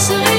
isolation.